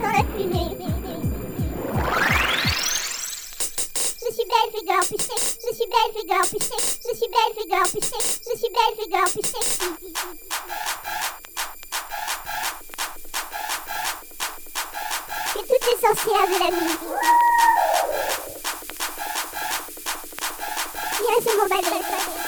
dans la fumée. Je suis belle, Vigor, puissée. Je suis belle, Vigor, puissée. Je suis belle, Vigor, puissée. Je suis belle, Vigor, puissée. Et toutes les sorcières de la nuit. Viens sur mon balai.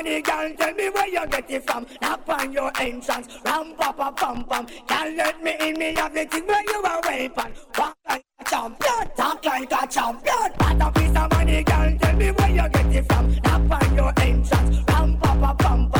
Funny girl, tell me where you get it from. Knock on your entrance, ram pop, pa pam pam. Can't let me in, me have the thing where you are weapon. Walk like a champion, talk like a champion. What a piece of money, girl, tell me where you get it from. Knock on your entrance, ram pop, pa pam pam.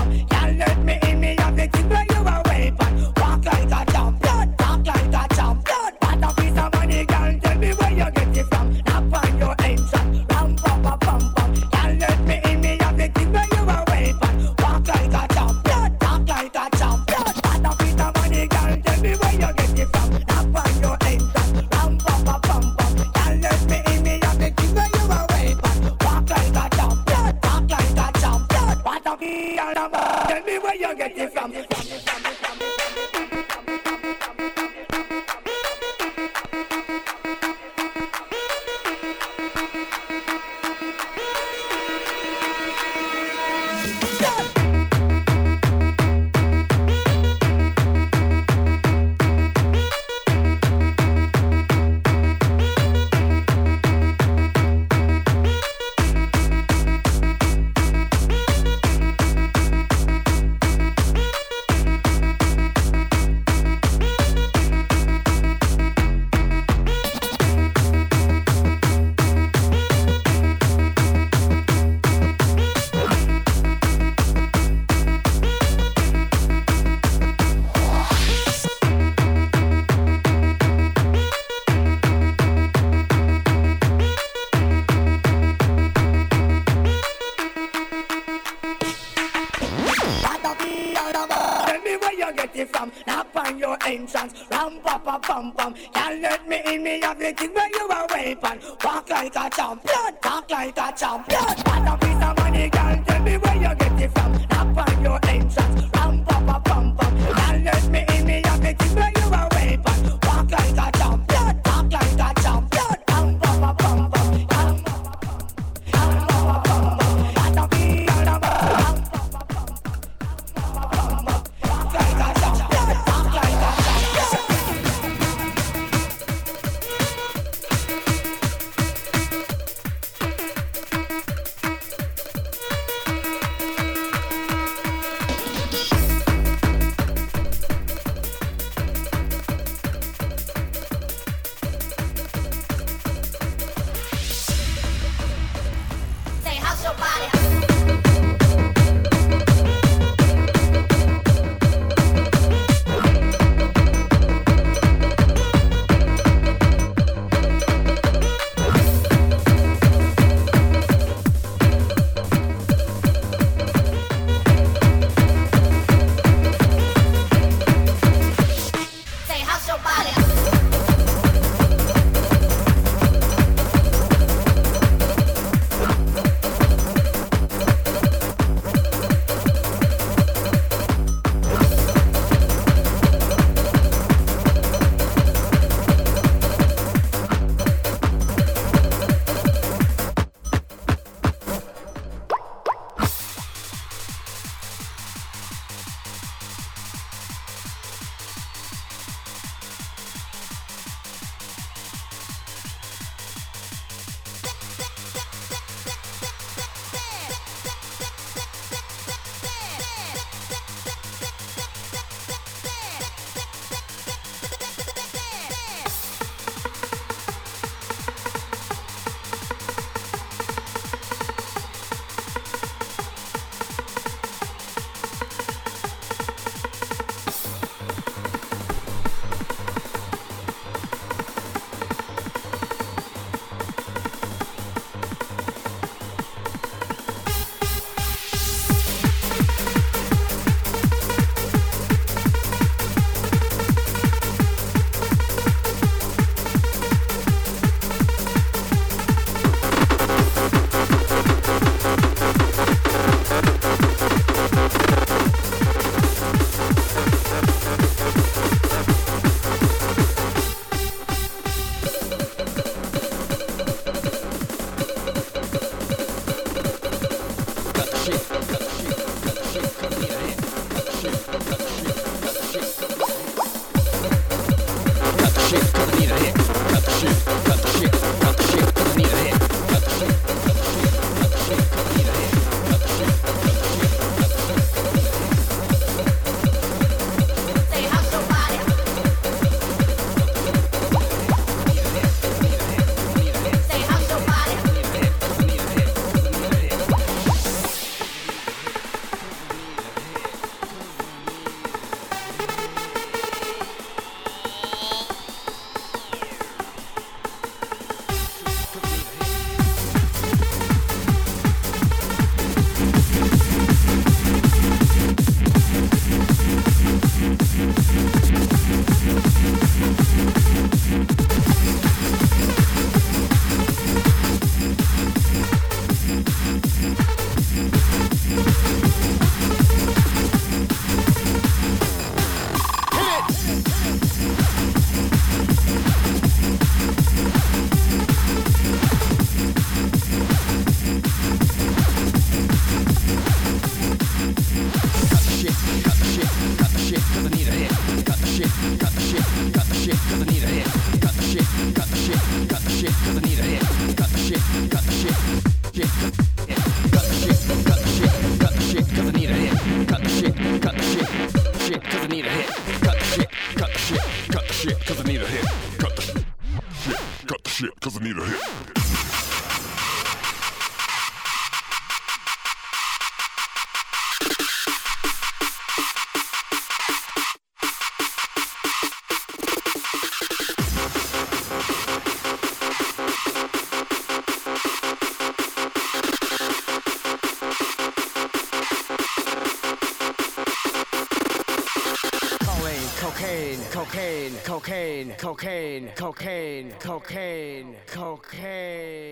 Cocaine, cocaine, cocaine, cocaine,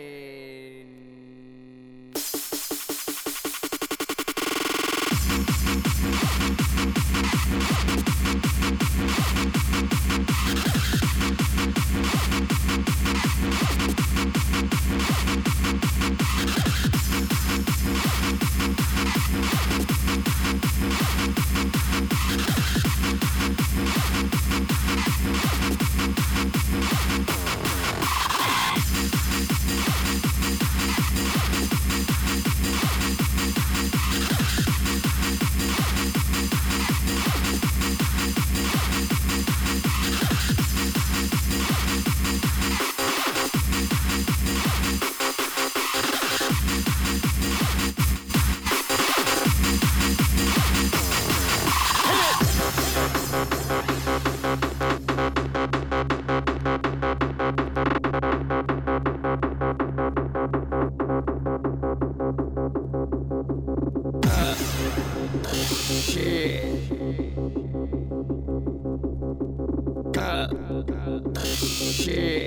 し。かし。